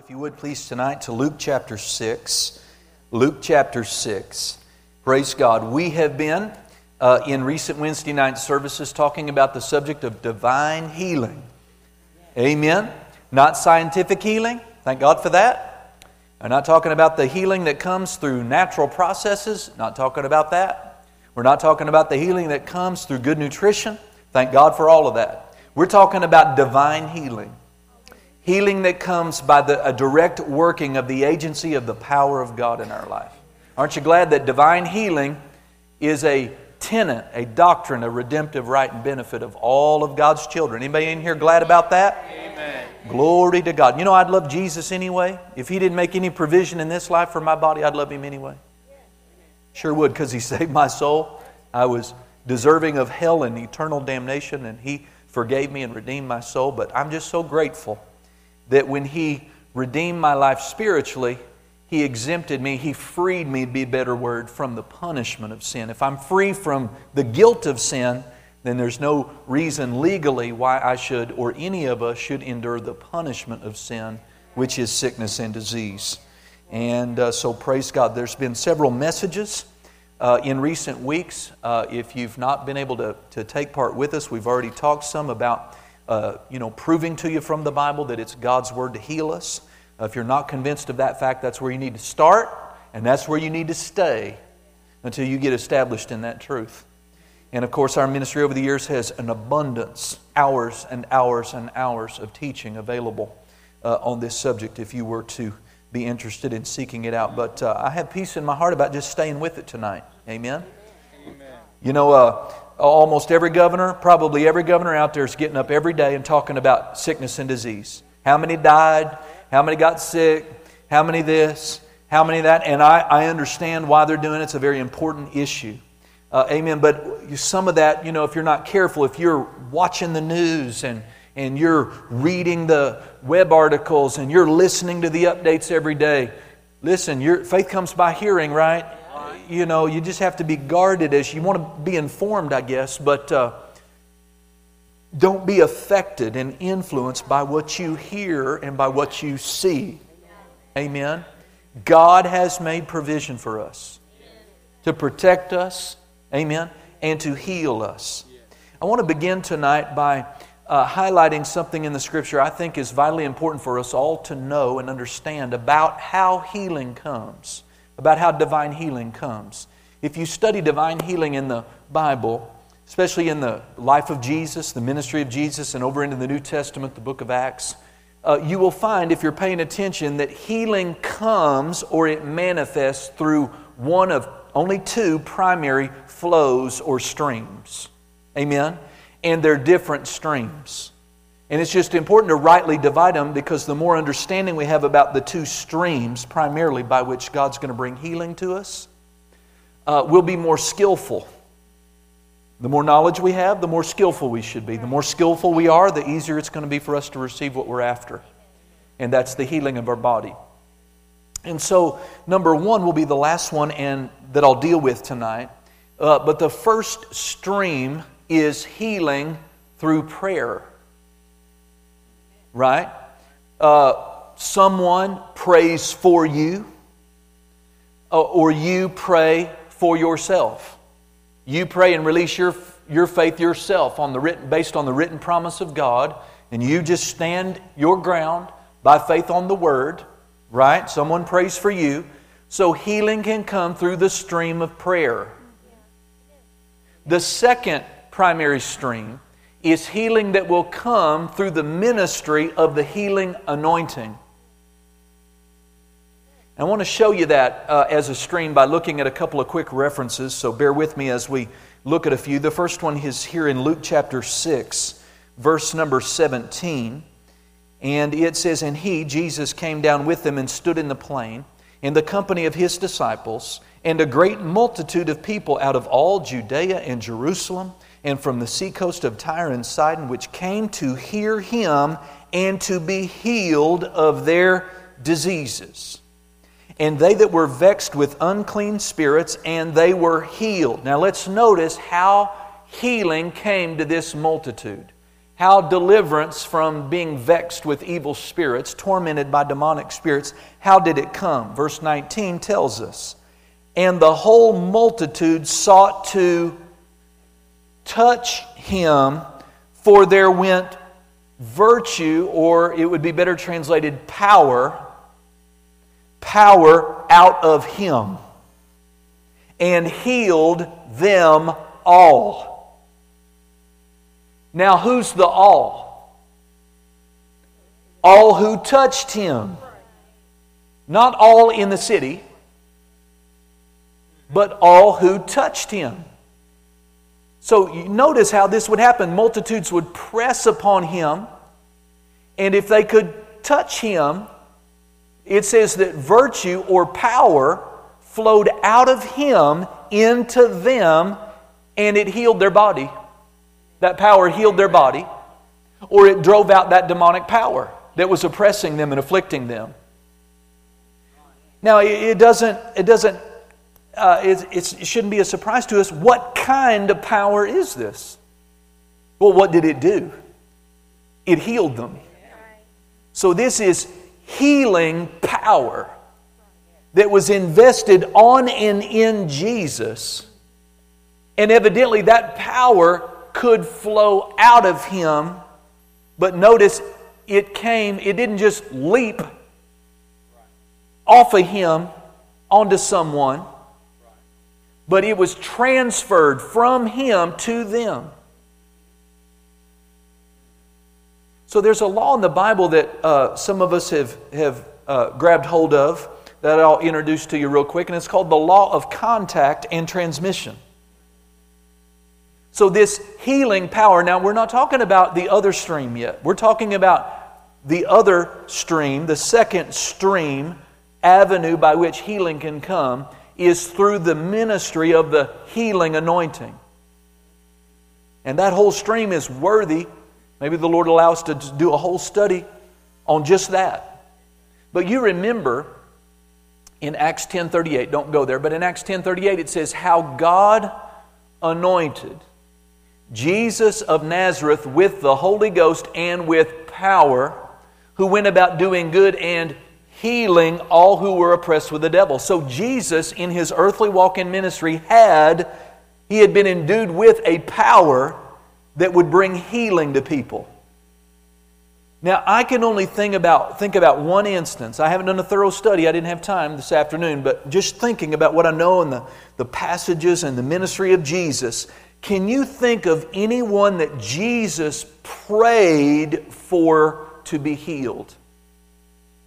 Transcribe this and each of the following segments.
if you would please, tonight to Luke chapter 6. Luke chapter 6. Praise God. We have been uh, in recent Wednesday night services talking about the subject of divine healing. Amen. Not scientific healing. Thank God for that. I'm not talking about the healing that comes through natural processes. Not talking about that. We're not talking about the healing that comes through good nutrition. Thank God for all of that. We're talking about divine healing. Healing that comes by the, a direct working of the agency of the power of God in our life. Aren't you glad that divine healing is a tenet, a doctrine, a redemptive right and benefit of all of God's children? Anybody in here glad about that? Amen. Glory to God. You know, I'd love Jesus anyway. If He didn't make any provision in this life for my body, I'd love Him anyway. Sure would, because He saved my soul. I was deserving of hell and eternal damnation, and He forgave me and redeemed my soul. But I'm just so grateful that when He redeemed my life spiritually, He exempted me, He freed me, be a better word, from the punishment of sin. If I'm free from the guilt of sin, then there's no reason legally why I should, or any of us should, endure the punishment of sin, which is sickness and disease. And uh, so, praise God. There's been several messages uh, in recent weeks. Uh, if you've not been able to, to take part with us, we've already talked some about uh, you know, proving to you from the Bible that it's God's Word to heal us. Uh, if you're not convinced of that fact, that's where you need to start, and that's where you need to stay until you get established in that truth. And of course, our ministry over the years has an abundance, hours and hours and hours of teaching available uh, on this subject if you were to be interested in seeking it out. But uh, I have peace in my heart about just staying with it tonight. Amen? Amen. You know, uh, almost every governor, probably every governor out there is getting up every day and talking about sickness and disease. How many died? How many got sick? How many this? How many that? And I, I understand why they're doing it. It's a very important issue. Uh, amen. But some of that, you know, if you're not careful, if you're watching the news and, and you're reading the web articles and you're listening to the updates every day, listen, your faith comes by hearing, right? You know, you just have to be guarded as you want to be informed, I guess, but uh, don't be affected and influenced by what you hear and by what you see. Amen. God has made provision for us to protect us, amen, and to heal us. I want to begin tonight by uh, highlighting something in the scripture I think is vitally important for us all to know and understand about how healing comes about how divine healing comes. If you study divine healing in the Bible, especially in the life of Jesus, the ministry of Jesus, and over into the New Testament, the book of Acts, uh, you will find, if you're paying attention, that healing comes or it manifests through one of only two primary flows or streams. Amen? And they're different streams. And it's just important to rightly divide them because the more understanding we have about the two streams, primarily by which God's going to bring healing to us, uh, we'll be more skillful. The more knowledge we have, the more skillful we should be. The more skillful we are, the easier it's going to be for us to receive what we're after. And that's the healing of our body. And so, number one will be the last one and that I'll deal with tonight. Uh, but the first stream is healing through prayer right? Uh, someone prays for you, uh, or you pray for yourself. You pray and release your, your faith yourself on the written, based on the written promise of God, and you just stand your ground by faith on the Word, right? Someone prays for you. So healing can come through the stream of prayer. The second primary stream is healing that will come through the ministry of the healing anointing. I want to show you that uh, as a stream by looking at a couple of quick references, so bear with me as we look at a few. The first one is here in Luke chapter 6, verse number 17. And it says, And he, Jesus, came down with them and stood in the plain in the company of his disciples, and a great multitude of people out of all Judea and Jerusalem and from the seacoast of Tyre and Sidon, which came to hear him and to be healed of their diseases. And they that were vexed with unclean spirits, and they were healed. Now let's notice how healing came to this multitude. how deliverance from being vexed with evil spirits, tormented by demonic spirits, how did it come? Verse 19 tells us. And the whole multitude sought to touch him, for there went virtue, or it would be better translated power, power out of him, and healed them all. Now, who's the all? All who touched him. Not all in the city, but all who touched him. So notice how this would happen. Multitudes would press upon him, and if they could touch him, it says that virtue or power flowed out of him into them, and it healed their body that power healed their body, or it drove out that demonic power that was oppressing them and afflicting them. Now, it doesn't, it doesn't, uh, it, it shouldn't be a surprise to us. What kind of power is this? Well, what did it do? It healed them. So, this is healing power that was invested on and in Jesus. And evidently, that power could flow out of him, but notice it came, it didn't just leap off of him onto someone, but it was transferred from him to them. So there's a law in the Bible that uh, some of us have, have uh, grabbed hold of that I'll introduce to you real quick, and it's called the law of contact and transmission. So, this healing power, now we're not talking about the other stream yet. We're talking about the other stream, the second stream avenue by which healing can come is through the ministry of the healing anointing. And that whole stream is worthy. Maybe the Lord allows us to do a whole study on just that. But you remember in Acts 10:38, don't go there, but in Acts 10:38 it says how God anointed Jesus of Nazareth with the Holy Ghost and with power, who went about doing good and healing all who were oppressed with the devil. So Jesus, in his earthly walk in ministry, had he had been endued with a power that would bring healing to people. Now, I can only think about, think about one instance. I haven't done a thorough study. I didn't have time this afternoon, but just thinking about what I know in the, the passages and the ministry of Jesus, can you think of anyone that Jesus prayed for to be healed?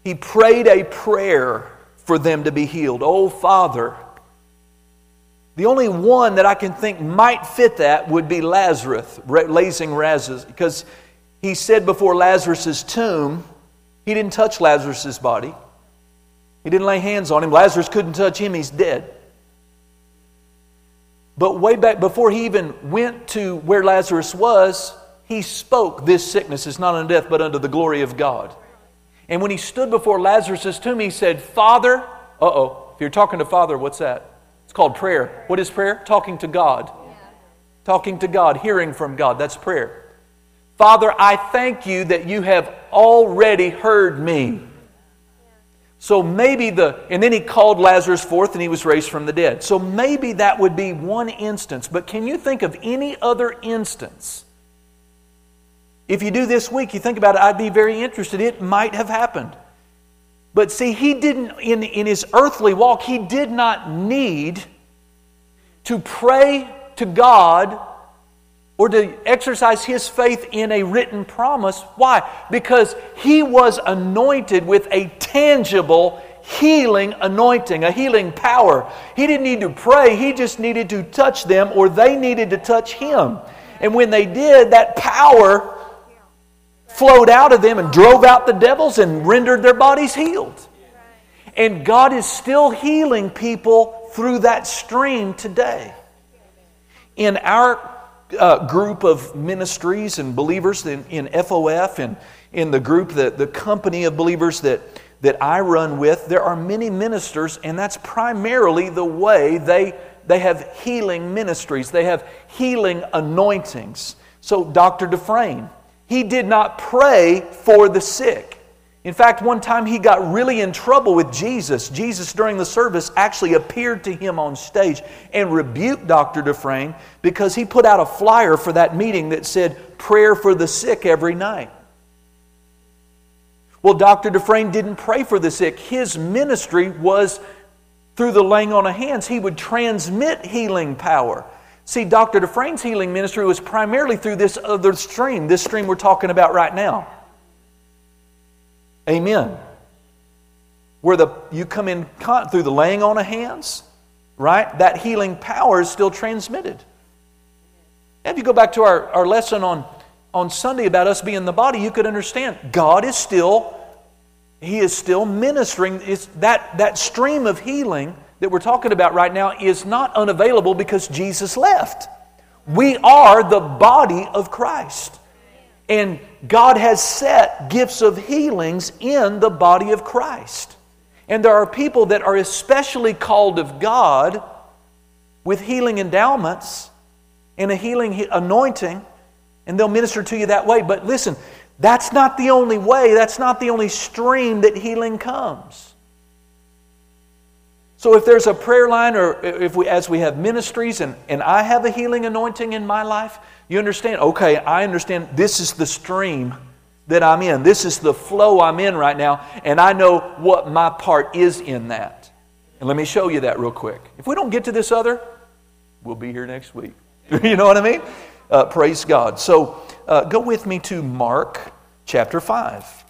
He prayed a prayer for them to be healed. Oh, Father. The only one that I can think might fit that would be Lazarus, raising Lazarus, because he said before Lazarus' tomb, he didn't touch Lazarus' body. He didn't lay hands on him. Lazarus couldn't touch him, he's dead. But way back before he even went to where Lazarus was, he spoke, This sickness is not unto death, but unto the glory of God. And when he stood before Lazarus' tomb, he said, Father, uh oh, if you're talking to Father, what's that? It's called prayer. What is prayer? Talking to God. Talking to God, hearing from God. That's prayer. Father, I thank you that you have already heard me. So maybe the, and then he called Lazarus forth and he was raised from the dead. So maybe that would be one instance. But can you think of any other instance? If you do this week, you think about it, I'd be very interested. It might have happened. But see, he didn't, in, in his earthly walk, he did not need to pray to God or to exercise his faith in a written promise. Why? Because he was anointed with a tangible healing anointing, a healing power. He didn't need to pray, he just needed to touch them, or they needed to touch him. And when they did, that power flowed out of them and drove out the devils and rendered their bodies healed. And God is still healing people through that stream today. In our uh, group of ministries and believers in, in FOF and in the group, the, the company of believers that, that I run with, there are many ministers, and that's primarily the way they, they have healing ministries. They have healing anointings. So, Dr. Dufresne, he did not pray for the sick. In fact, one time he got really in trouble with Jesus. Jesus, during the service, actually appeared to him on stage and rebuked Dr. Dufresne because he put out a flyer for that meeting that said, Prayer for the sick every night. Well, Dr. Dufresne didn't pray for the sick. His ministry was through the laying on of hands, he would transmit healing power. See, Dr. Dufresne's healing ministry was primarily through this other stream, this stream we're talking about right now. Amen. Where the, you come in con- through the laying on of hands, right? That healing power is still transmitted. If you go back to our, our lesson on, on Sunday about us being the body, you could understand God is still, He is still ministering. It's that, that stream of healing that we're talking about right now is not unavailable because Jesus left. We are the body of Christ. And God has set gifts of healings in the body of Christ. And there are people that are especially called of God with healing endowments and a healing anointing, and they'll minister to you that way. But listen, that's not the only way, that's not the only stream that healing comes. So if there's a prayer line or if we as we have ministries and, and I have a healing anointing in my life, you understand, okay, I understand this is the stream that I'm in. This is the flow I'm in right now, and I know what my part is in that. And let me show you that real quick. If we don't get to this other, we'll be here next week. you know what I mean? Uh, praise God. So uh, go with me to Mark chapter 5.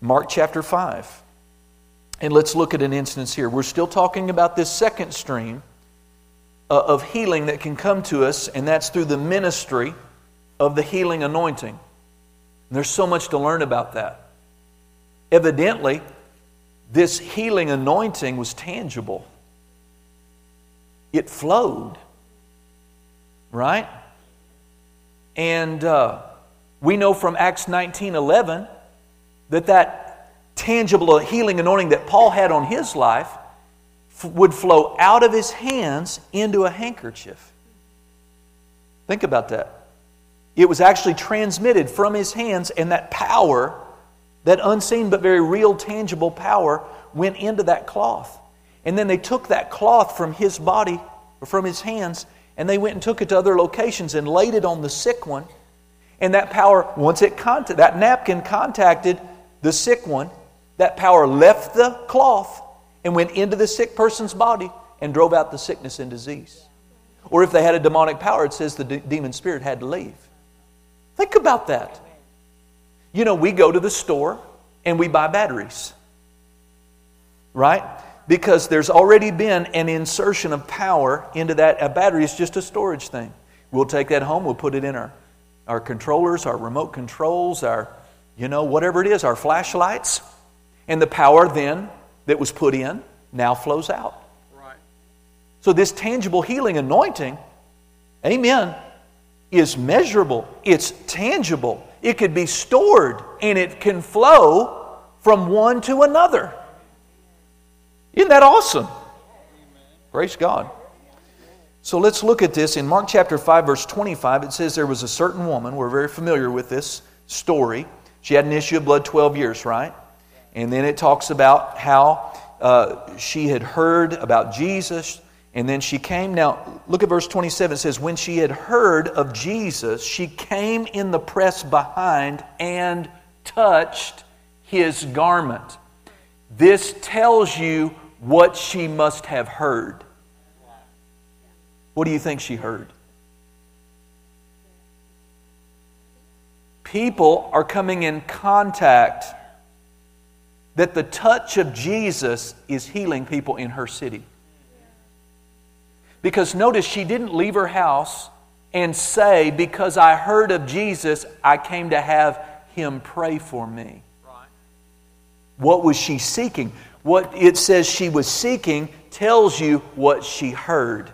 Mark chapter 5. And let's look at an instance here. We're still talking about this second stream uh, of healing that can come to us, and that's through the ministry of the healing anointing. And there's so much to learn about that. Evidently, this healing anointing was tangible, it flowed, right? And uh, we know from Acts 19 11 that that tangible healing anointing that Paul had on his life would flow out of his hands into a handkerchief. Think about that. It was actually transmitted from his hands, and that power, that unseen but very real, tangible power, went into that cloth. And then they took that cloth from his body, or from his hands, and they went and took it to other locations and laid it on the sick one. And that power, once it contact, that napkin contacted the sick one, that power left the cloth and went into the sick person's body and drove out the sickness and disease. Or if they had a demonic power, it says the de- demon spirit had to leave. Think about that. You know, we go to the store and we buy batteries, right? Because there's already been an insertion of power into that. A battery is just a storage thing. We'll take that home, we'll put it in our, our controllers, our remote controls, our, you know, whatever it is, our flashlights. And the power then that was put in now flows out. Right. So, this tangible healing anointing, amen, is measurable, it's tangible, it could be stored, and it can flow from one to another. Isn't that awesome? Praise God. So let's look at this. In Mark chapter 5, verse 25, it says there was a certain woman, we're very familiar with this story. She had an issue of blood 12 years, right? And then it talks about how uh, she had heard about Jesus, and then she came. Now, look at verse 27. It says, When she had heard of Jesus, she came in the press behind and touched his garment. This tells you what she must have heard. What do you think she heard? People are coming in contact that the touch of Jesus is healing people in her city. Because notice, she didn't leave her house and say, Because I heard of Jesus, I came to have him pray for me. What was she seeking? What it says she was seeking tells you what she heard.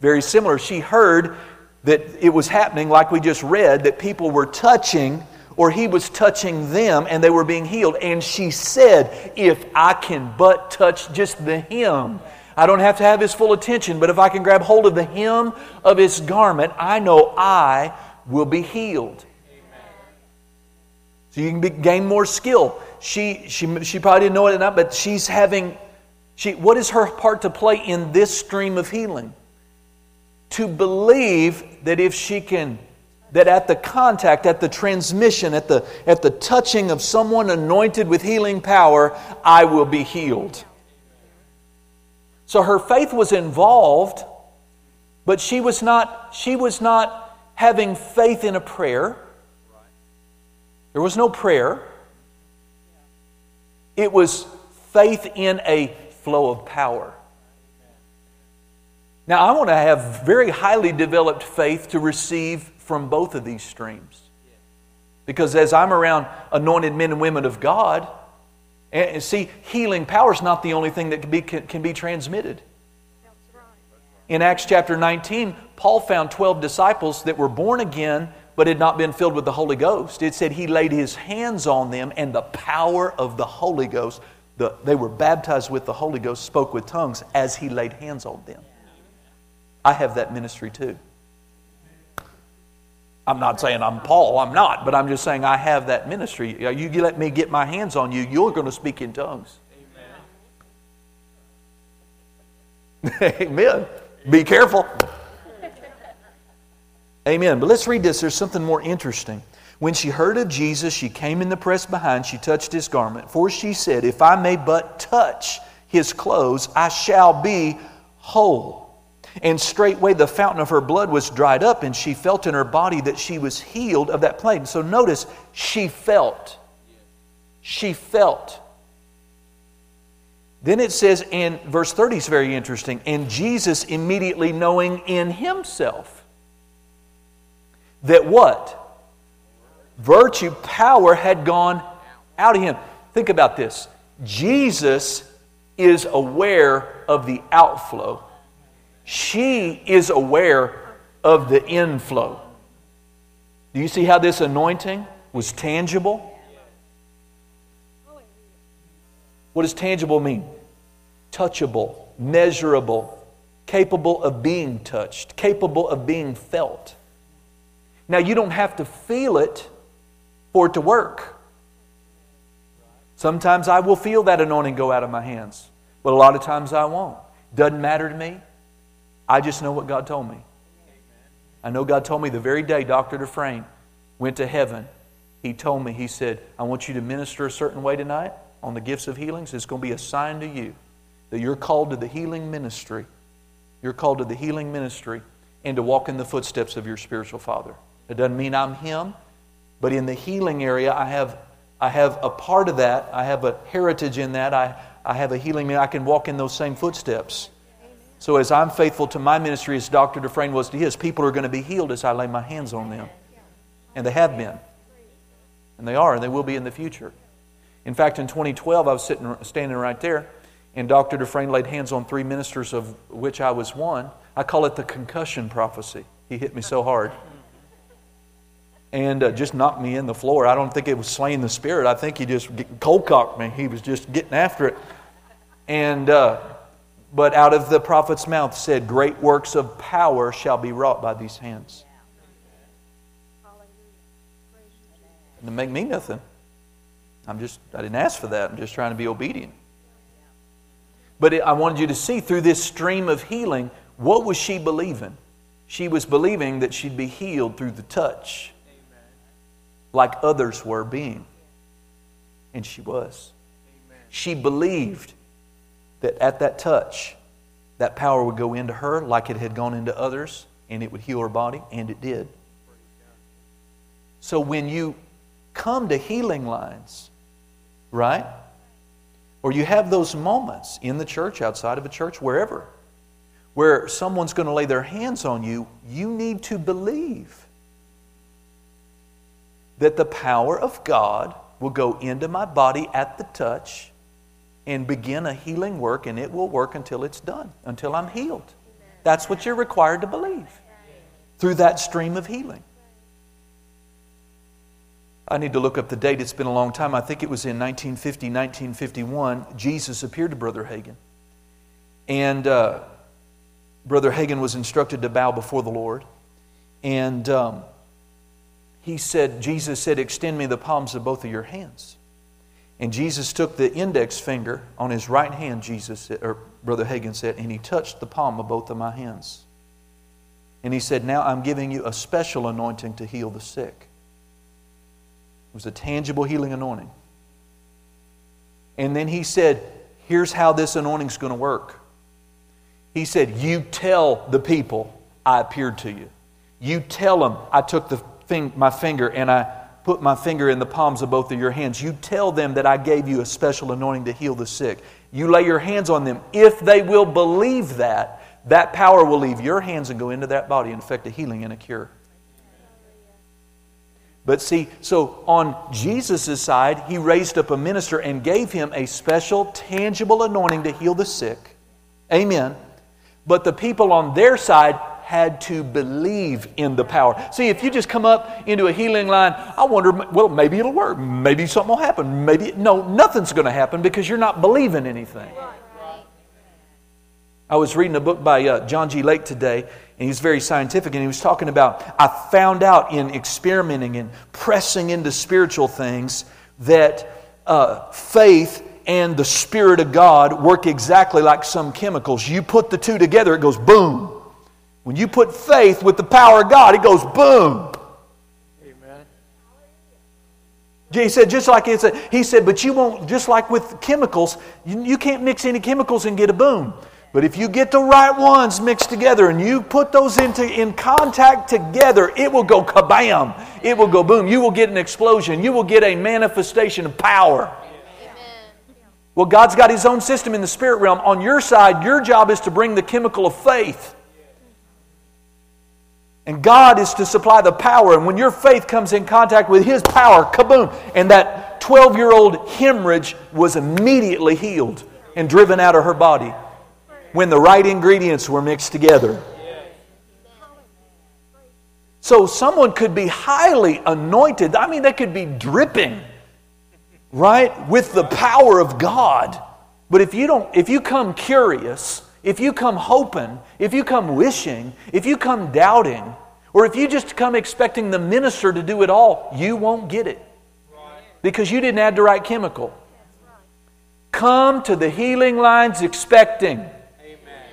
Very similar. She heard that it was happening, like we just read, that people were touching or he was touching them and they were being healed. And she said, If I can but touch just the hem, I don't have to have his full attention, but if I can grab hold of the hem of his garment, I know I will be healed. So you can be, gain more skill. She, she, she probably didn't know it enough, but she's having, she, what is her part to play in this stream of healing? To believe that if she can, that at the contact, at the transmission, at the, at the touching of someone anointed with healing power, I will be healed. So her faith was involved, but she was not, she was not having faith in a prayer. There was no prayer. It was faith in a flow of power. Now, I want to have very highly developed faith to receive from both of these streams. Because as I'm around anointed men and women of God, and see, healing power is not the only thing that can be, can be transmitted. In Acts chapter 19, Paul found 12 disciples that were born again but had not been filled with the Holy Ghost. It said he laid his hands on them, and the power of the Holy Ghost, the, they were baptized with the Holy Ghost, spoke with tongues as he laid hands on them. I have that ministry too. I'm not saying I'm Paul, I'm not, but I'm just saying I have that ministry. You let me get my hands on you, you're going to speak in tongues. Amen. Amen. Be careful. Amen. But let's read this. There's something more interesting. When she heard of Jesus, she came in the press behind. She touched his garment. For she said, If I may but touch his clothes, I shall be whole. And straightway the fountain of her blood was dried up, and she felt in her body that she was healed of that plague. So notice, she felt. She felt. Then it says, in verse 30 is very interesting, and Jesus immediately knowing in himself that what? Virtue, power had gone out of him. Think about this. Jesus is aware of the outflow she is aware of the inflow. Do you see how this anointing was tangible? What does tangible mean? Touchable, measurable, capable of being touched, capable of being felt. Now, you don't have to feel it for it to work. Sometimes I will feel that anointing go out of my hands, but a lot of times I won't. Doesn't matter to me. I just know what God told me. I know God told me the very day Dr. Dufresne went to heaven, he told me, he said, I want you to minister a certain way tonight on the gifts of healings. It's going to be a sign to you that you're called to the healing ministry. You're called to the healing ministry and to walk in the footsteps of your spiritual father. It doesn't mean I'm him, but in the healing area, I have, I have a part of that. I have a heritage in that. I, I have a healing. I can walk in those same footsteps. So, as I'm faithful to my ministry as Dr. Dufresne was to his, people are going to be healed as I lay my hands on them. And they have been. And they are, and they will be in the future. In fact, in 2012, I was sitting, standing right there, and Dr. Dufresne laid hands on three ministers, of which I was one. I call it the concussion prophecy. He hit me so hard. And uh, just knocked me in the floor. I don't think it was slaying the spirit. I think he just cold cocked me. He was just getting after it. And uh, but out of the prophet's mouth said, Great works of power shall be wrought by these hands. It didn't make me nothing. I'm just, I didn't ask for that. I'm just trying to be obedient. But it, I wanted you to see through this stream of healing, what was she believing? She was believing that she'd be healed through the touch, like others were being. And she was. She believed that at that touch, that power would go into her like it had gone into others, and it would heal her body, and it did. So when you come to healing lines, right? Or you have those moments in the church, outside of a church, wherever, where someone's going to lay their hands on you, you need to believe that the power of God will go into my body at the touch and begin a healing work, and it will work until it's done, until I'm healed. That's what you're required to believe through that stream of healing. I need to look up the date. It's been a long time. I think it was in 1950, 1951. Jesus appeared to Brother Hagin. And uh, Brother Hagin was instructed to bow before the Lord. And um, he said, Jesus said, Extend me the palms of both of your hands. And Jesus took the index finger on his right hand, Jesus or Brother Hagin said, and he touched the palm of both of my hands. And he said, Now I'm giving you a special anointing to heal the sick. It was a tangible healing anointing. And then he said, Here's how this anointing is going to work. He said, You tell the people I appeared to you. You tell them I took the fing- my finger and I put my finger in the palms of both of your hands. You tell them that I gave you a special anointing to heal the sick. You lay your hands on them. If they will believe that, that power will leave your hands and go into that body and effect a healing and a cure. But see, so on Jesus' side, he raised up a minister and gave him a special, tangible anointing to heal the sick. Amen. But the people on their side had to believe in the power. See, if you just come up into a healing line, I wonder, well, maybe it'll work. Maybe something will happen. Maybe, no, nothing's going to happen because you're not believing anything. I was reading a book by uh, John G. Lake today, and he's very scientific, and he was talking about I found out in experimenting and pressing into spiritual things that uh, faith and the Spirit of God work exactly like some chemicals. You put the two together, it goes boom. When you put faith with the power of God, it goes boom. Amen. He said, just like it's a, he said, but you won't, just like with chemicals, you, you can't mix any chemicals and get a boom. But if you get the right ones mixed together and you put those into in contact together, it will go kabam. It will go boom. You will get an explosion. You will get a manifestation of power. Well, God's got His own system in the spirit realm. On your side, your job is to bring the chemical of faith. And God is to supply the power. And when your faith comes in contact with His power, kaboom, and that 12 year old hemorrhage was immediately healed and driven out of her body when the right ingredients were mixed together. So someone could be highly anointed. I mean, they could be dripping, right, with the power of God. But if you don't, if you come curious, if you come hoping, if you come wishing, if you come doubting, or if you just come expecting the minister to do it all, you won't get it. Because you didn't add the right chemical. Come to the healing lines expecting. Amen.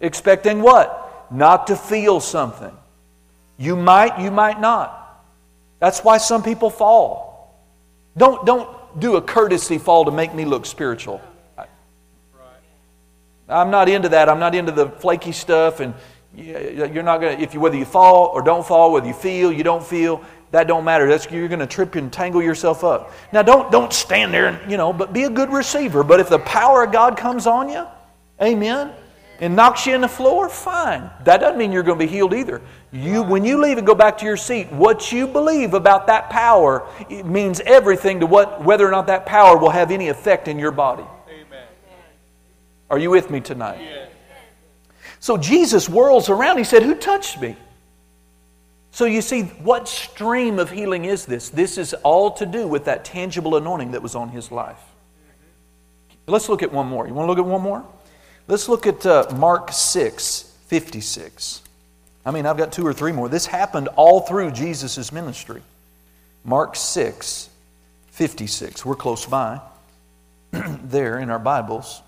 Expecting what? Not to feel something. You might, you might not. That's why some people fall. Don't, don't do a courtesy fall to make me look spiritual. I'm not into that. I'm not into the flaky stuff. And you're not going to, if you, whether you fall or don't fall, whether you feel, you don't feel, that don't matter. That's, you're going to trip and tangle yourself up. Now, don't, don't stand there and, you know, but be a good receiver. But if the power of God comes on you, amen, and knocks you in the floor, fine. That doesn't mean you're going to be healed either. You, when you leave and go back to your seat, what you believe about that power means everything to what, whether or not that power will have any effect in your body. Are you with me tonight? So Jesus whirls around. He said, Who touched me? So you see, what stream of healing is this? This is all to do with that tangible anointing that was on his life. Let's look at one more. You want to look at one more? Let's look at uh, Mark 6 56. I mean, I've got two or three more. This happened all through Jesus' ministry. Mark 6 56. We're close by there in our Bibles.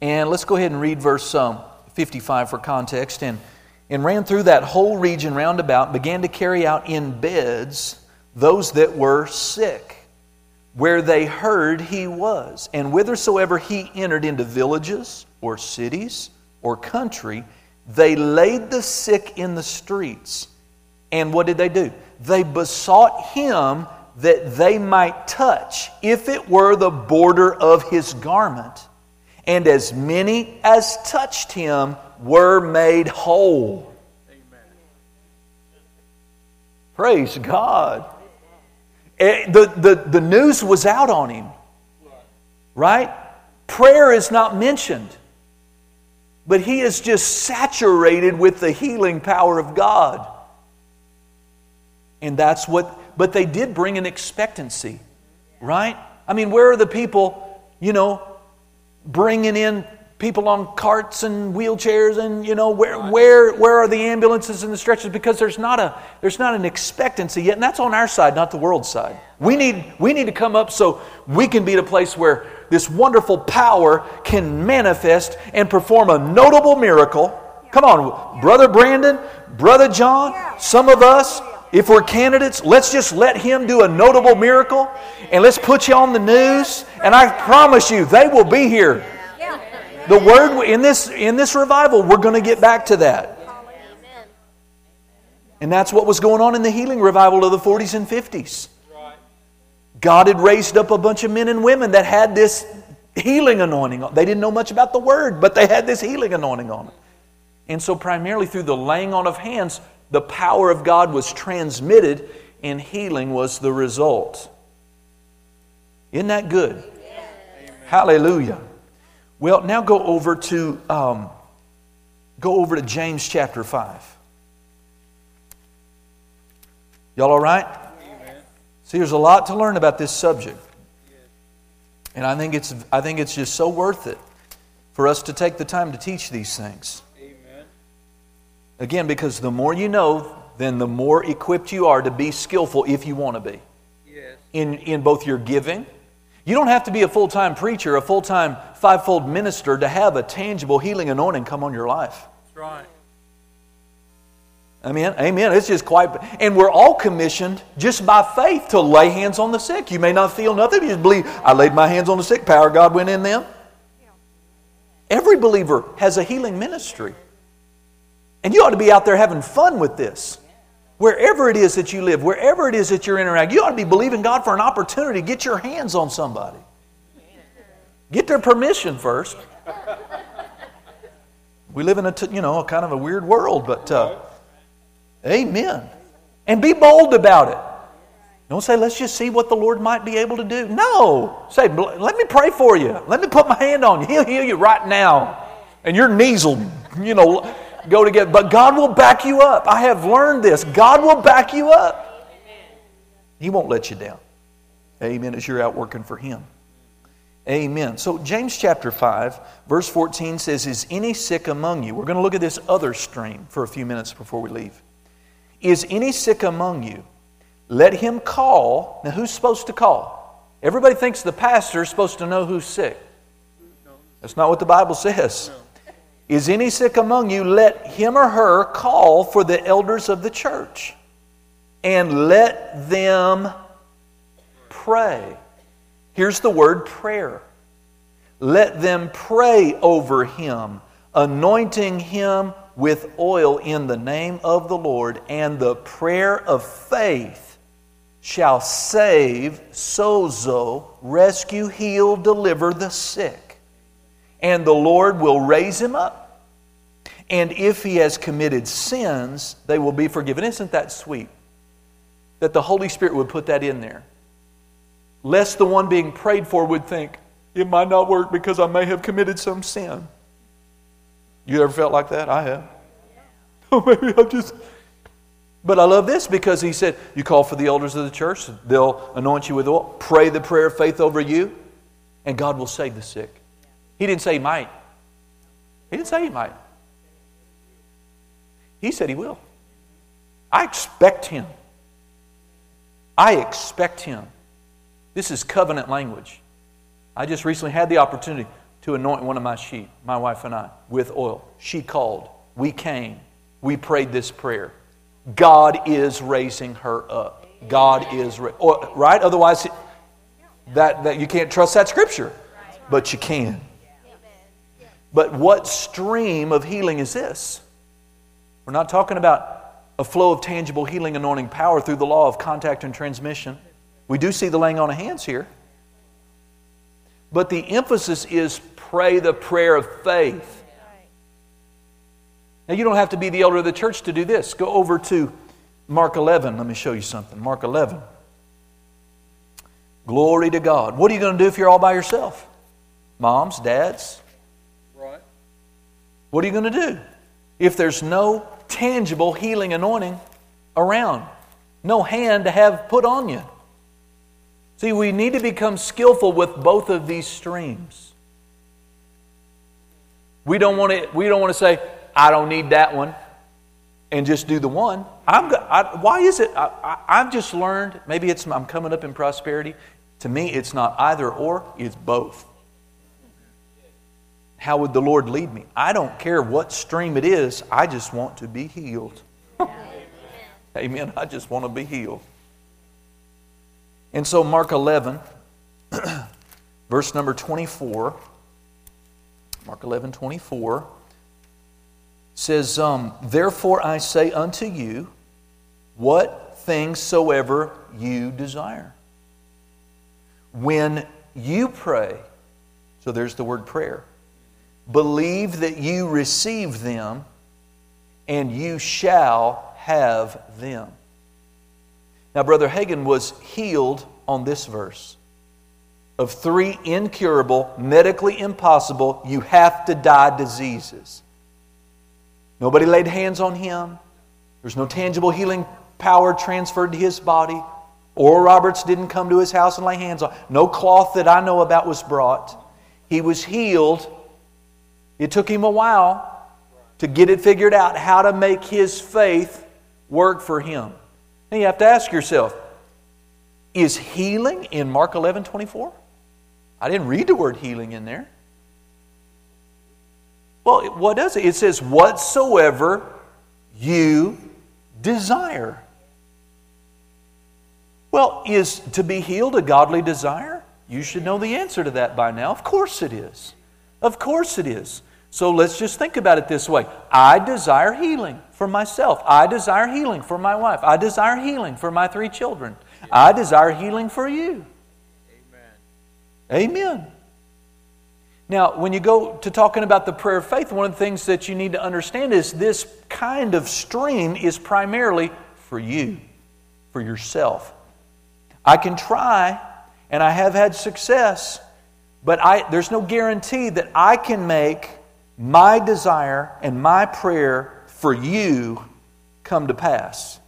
And let's go ahead and read verse um, 55 for context. And, and ran through that whole region round about, began to carry out in beds those that were sick, where they heard he was. And whithersoever he entered into villages or cities or country, they laid the sick in the streets. And what did they do? They besought him that they might touch, if it were the border of his garment and as many as touched him were made whole. Amen. Praise God. Eh, the, the, the news was out on him, right? Prayer is not mentioned, but he is just saturated with the healing power of God. And that's what, but they did bring an expectancy, right? I mean, where are the people, you know, bringing in people on carts and wheelchairs and you know where where where are the ambulances and the stretchers because there's not a there's not an expectancy yet and that's on our side not the world's side. We need we need to come up so we can be at a place where this wonderful power can manifest and perform a notable miracle. Come on brother brandon brother john some of us if we're candidates let's just let him do a notable miracle and let's put you on the news and i promise you they will be here the word in this in this revival, we're going to get back to that. And that's what was going on in the healing revival of the 40s and 50s. God had raised up a bunch of men and women that had this healing anointing. They didn't know much about the word, but they had this healing anointing on them. And so, primarily through the laying on of hands, the power of God was transmitted, and healing was the result. Isn't that good? Hallelujah. Well, now go over to um, go over to James chapter five. Y'all all right? Amen. See, there's a lot to learn about this subject, and I think it's I think it's just so worth it for us to take the time to teach these things. Again, because the more you know, then the more equipped you are to be skillful if you want to be. Yes. In in both your giving you don't have to be a full time preacher, a full time fivefold minister to have a tangible healing anointing come on your life. That's right. Amen. Amen. It's just quite, and we're all commissioned just by faith to lay hands on the sick. You may not feel nothing, you just believe, I laid my hands on the sick, power of God went in them. Every believer has a healing ministry. And you ought to be out there having fun with this. Wherever it is that you live, wherever it is that you're interacting, you ought to be believing God for an opportunity to get your hands on somebody. Get their permission first. We live in a, you know, kind of a weird world, but uh, amen. And be bold about it. Don't say, let's just see what the Lord might be able to do. No. Say, let me pray for you. Let me put my hand on you. He'll heal you right now. And your knees will, you know, go together. But God will back you up. I have learned this. God will back you up. He won't let you down. Amen. As you're out working for Him. Amen. So, James chapter 5, verse 14 says, Is any sick among you? We're going to look at this other stream for a few minutes before we leave. Is any sick among you? Let him call. Now, who's supposed to call? Everybody thinks the pastor is supposed to know who's sick. That's not what the Bible says. Is any sick among you? Let him or her call for the elders of the church and let them pray. Here's the word prayer. Let them pray over him, anointing him with oil in the name of the Lord, and the prayer of faith shall save, sozo, rescue, heal, deliver the sick and the Lord will raise him up. And if he has committed sins, they will be forgiven. Isn't that sweet? That the Holy Spirit would put that in there. Lest the one being prayed for would think, it might not work because I may have committed some sin. You ever felt like that? I have. Oh, maybe I'm just. But I love this because he said, You call for the elders of the church, they'll anoint you with oil, pray the prayer of faith over you, and God will save the sick. He didn't say he might. He didn't say he might. He said he will. I expect him. I expect him. This is covenant language. I just recently had the opportunity to anoint one of my sheep, my wife and I, with oil. She called. We came. We prayed this prayer. God is raising her up. God is, ra- right? Otherwise, that, that you can't trust that scripture, but you can. But what stream of healing is this? We're not talking about a flow of tangible healing, anointing power through the law of contact and transmission. We do see the laying on of hands here. But the emphasis is pray the prayer of faith. Now, you don't have to be the elder of the church to do this. Go over to Mark 11. Let me show you something. Mark 11. Glory to God. What are you going to do if you're all by yourself? Moms, dads, what are you going to do if there's no tangible healing anointing around? No hand to have put on you. See, we need to become skillful with both of these streams. We don't want to, we don't want to say, I don't need that one, and just do the one. I'm, I, why is it? I, have just learned, maybe it's I'm coming up in prosperity. To me, it's not either or, it's both. How would the Lord lead me? I don't care what stream it is, I just want to be healed. Amen. I just want to be healed. And so, Mark 11, verse number 24, Mark 11, 24 says, um, Therefore I say unto you, what things soever you desire. When you pray, so there's the word prayer, believe that you receive them, and you shall have them. Now, Brother Hagin was healed on this verse of three incurable, medically impossible, you have to die diseases. Nobody laid hands on him. There's no tangible healing power transferred to his body. Oral Roberts didn't come to his house and lay hands on. No cloth that I know about was brought. He was healed. It took him a while to get it figured out how to make his faith work for him. And you have to ask yourself is healing in Mark 11 24? I didn't read the word healing in there. Well, what does it? It says, whatsoever you desire. Well, is to be healed a godly desire? You should know the answer to that by now. Of course it is. Of course it is. So let's just think about it this way I desire healing for myself. I desire healing for my wife. I desire healing for my three children. I desire healing for you. Amen. Amen. Now, when you go to talking about the prayer of faith, one of the things that you need to understand is this kind of stream is primarily for you, for yourself. I can try, and I have had success, but I, there's no guarantee that I can make my desire and my prayer for you come to pass.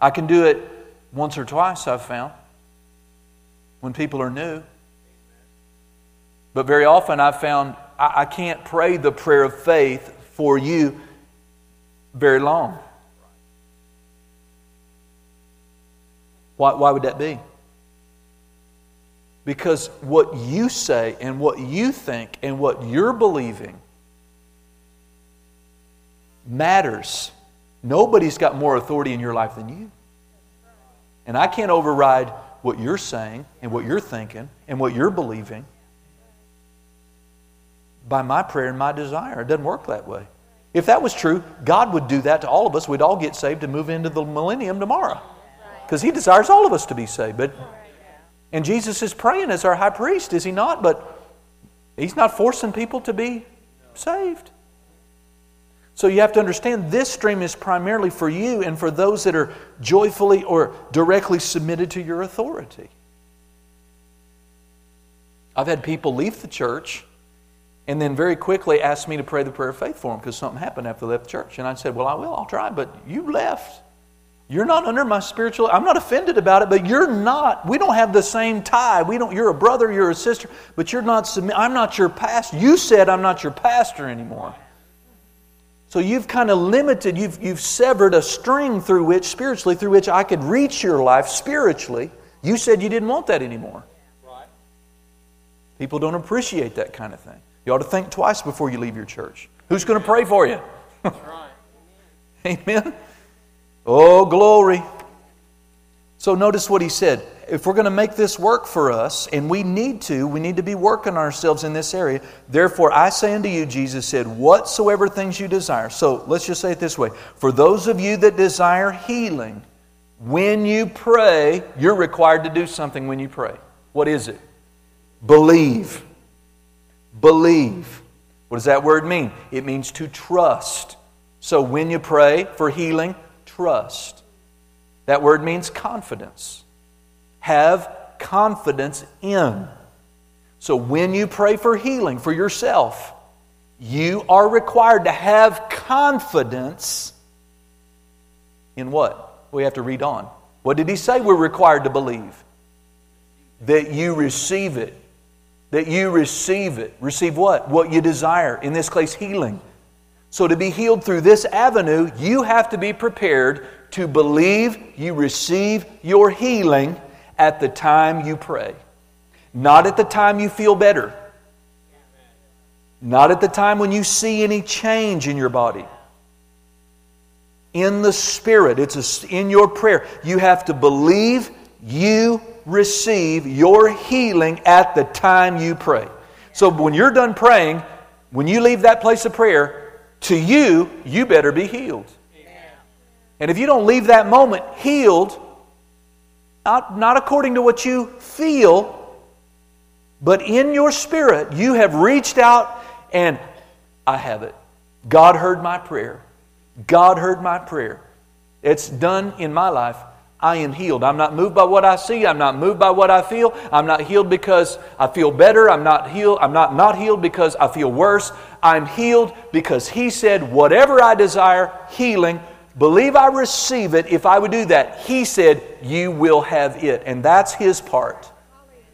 I can do it once or twice, I've found, when people are new. But very often I've found I, I can't pray the prayer of faith for you very long. Why, why would that be? Because what you say and what you think and what you're believing matters. Nobody's got more authority in your life than you. And I can't override what you're saying and what you're thinking and what you're believing by my prayer and my desire. It doesn't work that way. If that was true, God would do that to all of us. We'd all get saved and move into the millennium tomorrow. Because He desires all of us to be saved. But and Jesus is praying as our high priest, is he not? But he's not forcing people to be saved. So you have to understand this stream is primarily for you and for those that are joyfully or directly submitted to your authority. I've had people leave the church and then very quickly ask me to pray the prayer of faith for them because something happened after they left the church. And I said, Well, I will, I'll try, but you left. You're not under my spiritual, I'm not offended about it, but you're not. We don't have the same tie. We don't, you're a brother, you're a sister, but you're not, I'm not your pastor. You said I'm not your pastor anymore. So you've kind of limited, you've, you've severed a string through which, spiritually, through which I could reach your life spiritually. You said you didn't want that anymore. People don't appreciate that kind of thing. You ought to think twice before you leave your church. Who's going to pray for you? Amen. Oh, glory. So notice what he said. If we're going to make this work for us, and we need to, we need to be working ourselves in this area. Therefore, I say unto you, Jesus said, whatsoever things you desire. So let's just say it this way For those of you that desire healing, when you pray, you're required to do something when you pray. What is it? Believe. Believe. What does that word mean? It means to trust. So when you pray for healing, trust. That word means confidence. Have confidence in. So when you pray for healing for yourself, you are required to have confidence in what? We have to read on. What did he say we're required to believe? That you receive it. that you receive it. Receive what? What you desire. In this case, healing. So, to be healed through this avenue, you have to be prepared to believe you receive your healing at the time you pray. Not at the time you feel better. Not at the time when you see any change in your body. In the Spirit, it's a, in your prayer. You have to believe you receive your healing at the time you pray. So when you're done praying, when you leave that place of prayer, to you, you better be healed. And if you don't leave that moment healed, not, not according to what you feel, but in your spirit, you have reached out and I have it. God heard my prayer. God heard my prayer. It's done in my life. I am healed. I'm not moved by what I see. I'm not moved by what I feel. I'm not healed because I feel better. I'm not healed. I'm not not healed because I feel worse. I'm healed because he said whatever I desire, healing, believe I receive it. If I would do that, he said you will have it. And that's his part.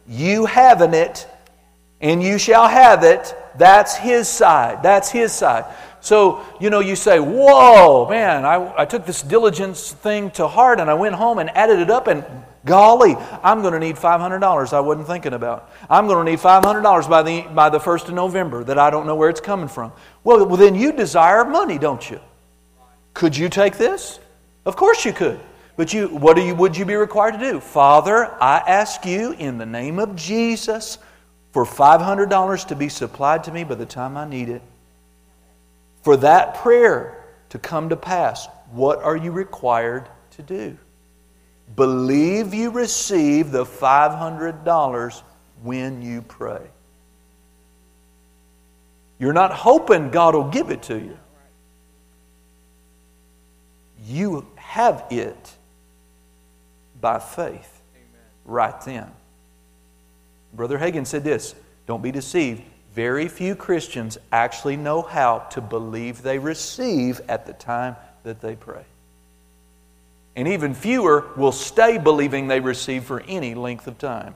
You having it and you shall have it. That's his side. That's his side. So, you know, you say, Whoa, man, I, I took this diligence thing to heart and I went home and added it up, and golly, I'm going to need $500 I wasn't thinking about. I'm going to need $500 by the, by the 1st of November that I don't know where it's coming from. Well, well, then you desire money, don't you? Could you take this? Of course you could. But you, what you, would you be required to do? Father, I ask you in the name of Jesus for $500 to be supplied to me by the time I need it. For that prayer to come to pass, what are you required to do? Believe you receive the $500 when you pray. You're not hoping God will give it to you. You have it by faith right then. Brother Hagin said this Don't be deceived very few Christians actually know how to believe they receive at the time that they pray. And even fewer will stay believing they receive for any length of time.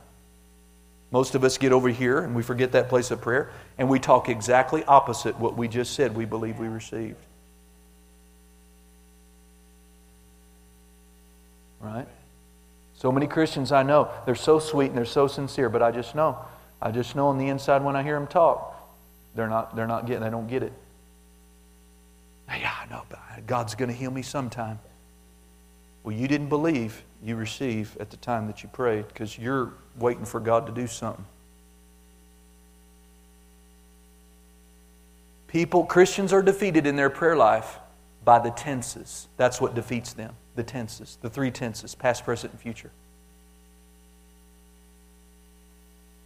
Most of us get over here and we forget that place of prayer and we talk exactly opposite what we just said we believe we received. Right? So many Christians I know, they're so sweet and they're so sincere, but I just know I just know on the inside when I hear them talk, they're not, they're not getting, they don't get it. Yeah, I know, but God's going to heal me sometime. Well, you didn't believe you receive at the time that you prayed because you're waiting for God to do something. People, Christians are defeated in their prayer life by the tenses. That's what defeats them. The tenses, the three tenses, past, present, and future.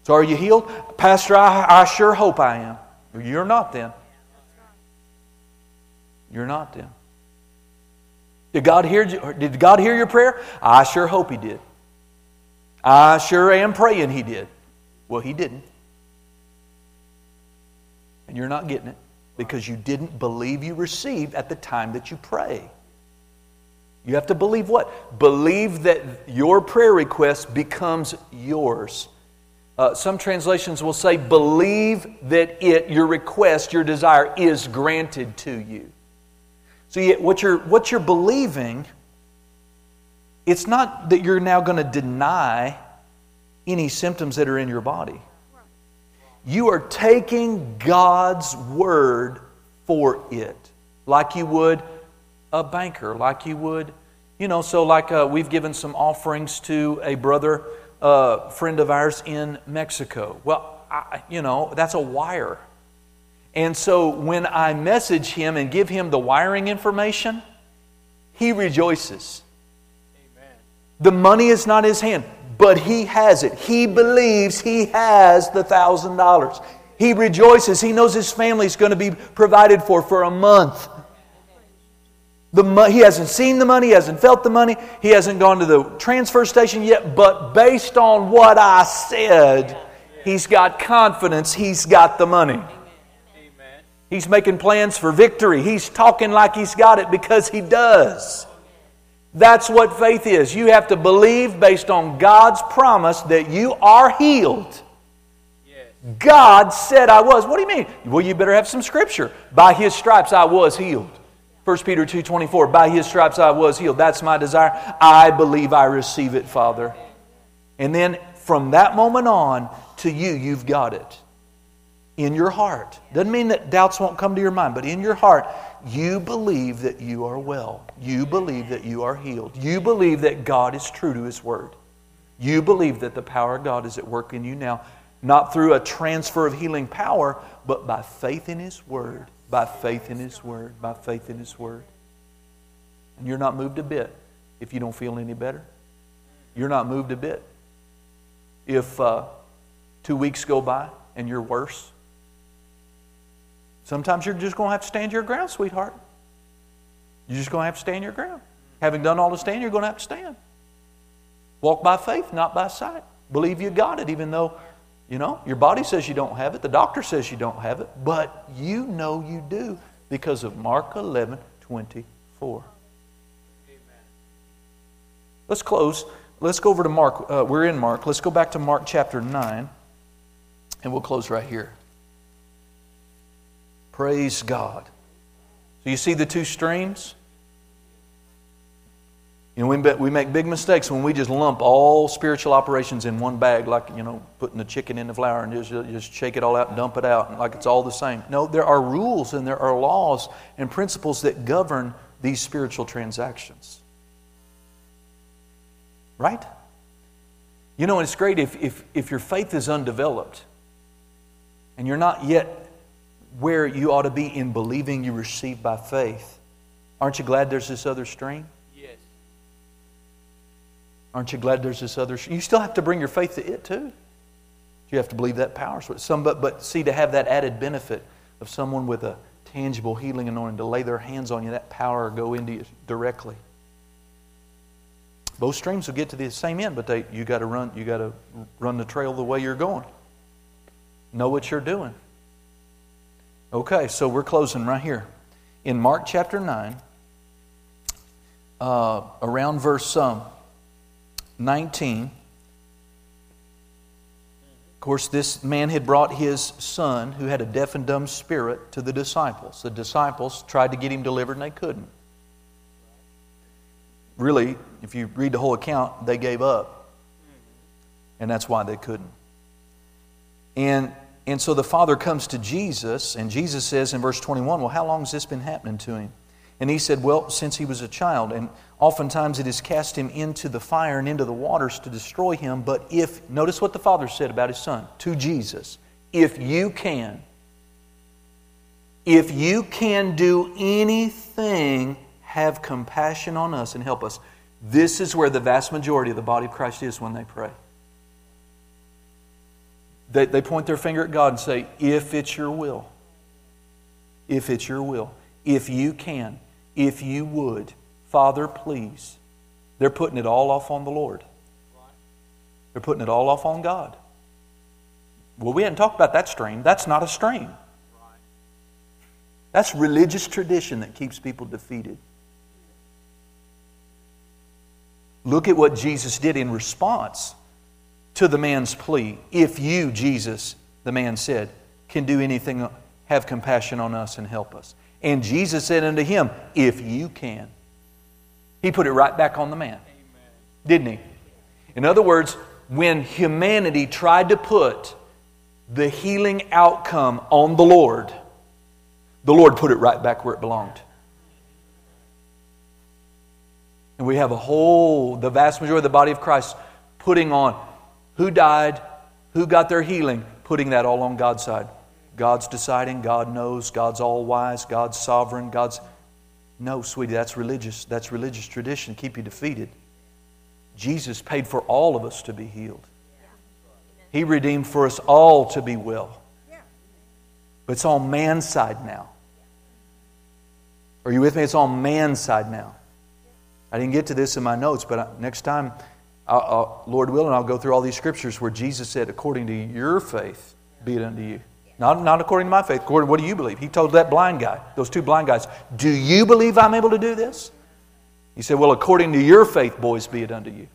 So are you healed? Pastor, I, I sure hope I am. You're not then. You're not then. Did God hear, did God hear your prayer? I sure hope He did. I sure am praying He did. Well, He didn't. And you're not getting it because you didn't believe you received at the time that you pray. You have to believe what? Believe that your prayer request becomes yours. Uh, some translations will say, believe that it, your request, your desire, is granted to you. So, what, you're, what you're believing, it's not that you're now going to deny any symptoms that are in your body. You are taking God's word for it, like you would a banker, like you would, you know, so like uh, we've given some offerings to a brother a friend of ours in Mexico. Well, I, you know, that's a wire. And so when I message him and give him the wiring information, he rejoices. Amen. The money is not his hand, but he has it. He believes he has the thousand dollars. He rejoices. He knows his family is going to be provided for for a month. The mo- he hasn't seen the money, he hasn't felt the money, he hasn't gone to the transfer station yet, but based on what I said, he's got confidence he's got the money. He's making plans for victory. He's talking like he's got it because he does. That's what faith is. You have to believe based on God's promise that you are healed. God said I was. What do you mean? Well, you better have some scripture. By his stripes I was healed. 1 Peter 2:24 By his stripes I was healed. That's my desire. I believe I receive it, Father. And then from that moment on to you, you've got it. In your heart. Doesn't mean that doubts won't come to your mind, but in your heart, you believe that you are well. You believe that you are healed. You believe that God is true to his word. You believe that the power of God is at work in you now, not through a transfer of healing power, but by faith in his word by faith in His Word, by faith in His Word. And you're not moved a bit if you don't feel any better. You're not moved a bit if uh, two weeks go by and you're worse. Sometimes you're just going to have to stand your ground, sweetheart. You're just going to have to stand your ground. Having done all to stand, you're going to have to stand. Walk by faith, not by sight. Believe you got it, even though you know, your body says you don't have it, the doctor says you don't have it, but you know you do because of Mark 11 24. Amen. Let's close. Let's go over to Mark. Uh, we're in Mark. Let's go back to Mark chapter 9, and we'll close right here. Praise God. So you see the two streams? You know, we, we make big mistakes when we just lump all spiritual operations in one bag, like, you know, putting the chicken in the flour and just, just shake it all out and dump it out, like it's all the same. No, there are rules and there are laws and principles that govern these spiritual transactions. Right? You know, and it's great if, if, if your faith is undeveloped and you're not yet where you ought to be in believing you receive by faith. Aren't you glad there's this other stream? Aren't you glad there's this other? You still have to bring your faith to it too. You have to believe that power. Some, but, but see, to have that added benefit of someone with a tangible healing anointing to lay their hands on you, that power go into you directly. Both streams will get to the same end, but they, you got to run. You got to run the trail the way you're going. Know what you're doing. Okay, so we're closing right here in Mark chapter nine, uh, around verse um, 19. Of course, this man had brought his son, who had a deaf and dumb spirit, to the disciples. The disciples tried to get him delivered and they couldn't. Really, if you read the whole account, they gave up. And that's why they couldn't. And, and so the father comes to Jesus, and Jesus says in verse 21, Well, how long has this been happening to him? And he said, Well, since he was a child. And oftentimes it has cast him into the fire and into the waters to destroy him. But if, notice what the Father said about his Son to Jesus if you can, if you can do anything, have compassion on us and help us. This is where the vast majority of the body of Christ is when they pray. They, they point their finger at God and say, If it's your will, if it's your will, if you can, if you would, Father, please. They're putting it all off on the Lord. They're putting it all off on God. Well, we hadn't talked about that stream. That's not a stream. That's religious tradition that keeps people defeated. Look at what Jesus did in response to the man's plea. If you, Jesus, the man said, can do anything, have compassion on us and help us. And Jesus said unto him, If you can. He put it right back on the man. Didn't he? In other words, when humanity tried to put the healing outcome on the Lord, the Lord put it right back where it belonged. And we have a whole, the vast majority of the body of Christ putting on who died, who got their healing, putting that all on God's side. God's deciding, God knows, God's all wise, God's sovereign, God's. No, sweetie, that's religious. That's religious tradition. Keep you defeated. Jesus paid for all of us to be healed. He redeemed for us all to be well. But it's on man's side now. Are you with me? It's on man's side now. I didn't get to this in my notes, but next time, I'll, I'll, Lord willing, I'll go through all these scriptures where Jesus said, according to your faith, be it unto you. Not, not according to my faith. According, what do you believe? He told that blind guy, those two blind guys, Do you believe I'm able to do this? He said, Well, according to your faith, boys, be it unto you.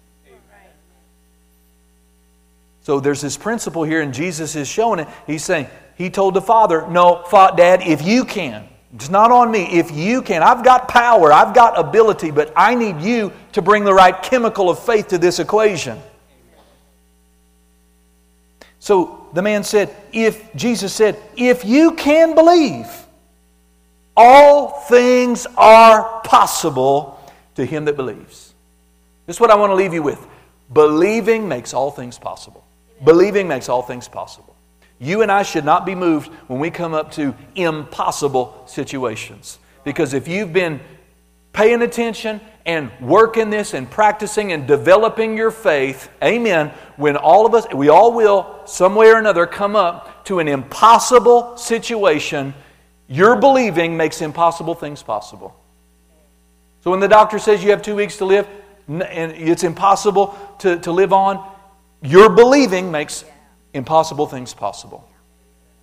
So there's this principle here, and Jesus is showing it. He's saying, He told the Father, No, Dad, if you can, it's not on me. If you can, I've got power, I've got ability, but I need you to bring the right chemical of faith to this equation. So the man said, If Jesus said, If you can believe, all things are possible to him that believes. This is what I want to leave you with. Believing makes all things possible. Believing makes all things possible. You and I should not be moved when we come up to impossible situations. Because if you've been paying attention and working this and practicing and developing your faith, amen, when all of us, we all will, some way or another, come up to an impossible situation, your believing makes impossible things possible. So when the doctor says you have two weeks to live and it's impossible to, to live on, your believing makes impossible things possible.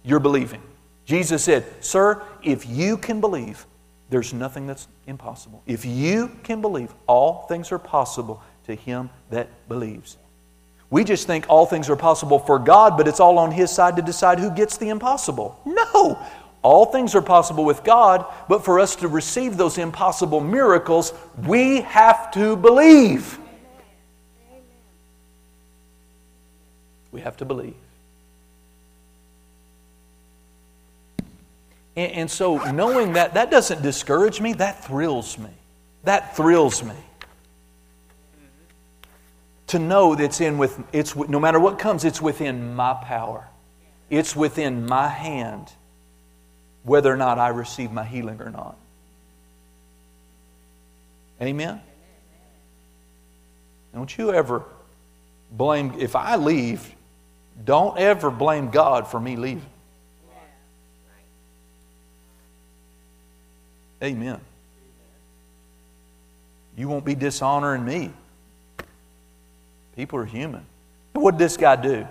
Your believing. Jesus said, Sir, if you can believe, there's nothing that's impossible. If you can believe, all things are possible to him that believes. We just think all things are possible for God, but it's all on His side to decide who gets the impossible. No! All things are possible with God, but for us to receive those impossible miracles, we have to believe. We have to believe. And, and so, knowing that, that doesn't discourage me, that thrills me. That thrills me. To know that it's in with, it's, no matter what comes, it's within my power. It's within my hand whether or not I receive my healing or not. Amen? Don't you ever blame, if I leave, don't ever blame God for me leaving. Amen. You won't be dishonoring me. People are human. what did this guy do?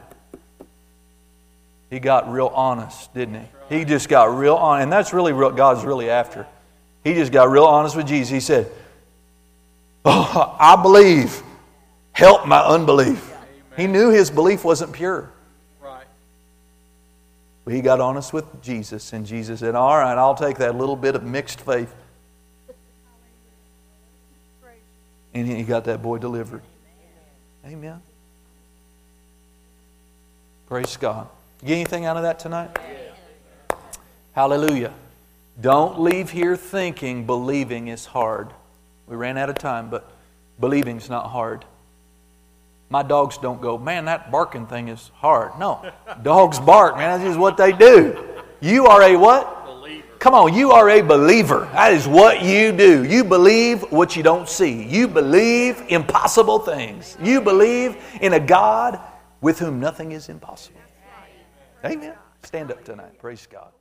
He got real honest, didn't he? He just got real honest. And that's really what God's really after. He just got real honest with Jesus. He said, Oh, I believe. Help my unbelief. He knew his belief wasn't pure. But he got honest with Jesus, and Jesus said, All right, I'll take that little bit of mixed faith. And he got that boy delivered. Amen. Praise God. get anything out of that tonight? Hallelujah. Don't leave here thinking believing is hard. We ran out of time, but believing's not hard. My dogs don't go, man, that barking thing is hard. No. Dogs bark, man. That's just what they do. You are a what? Believer. Come on, you are a believer. That is what you do. You believe what you don't see. You believe impossible things. You believe in a God with whom nothing is impossible. Amen. Stand up tonight. Praise God.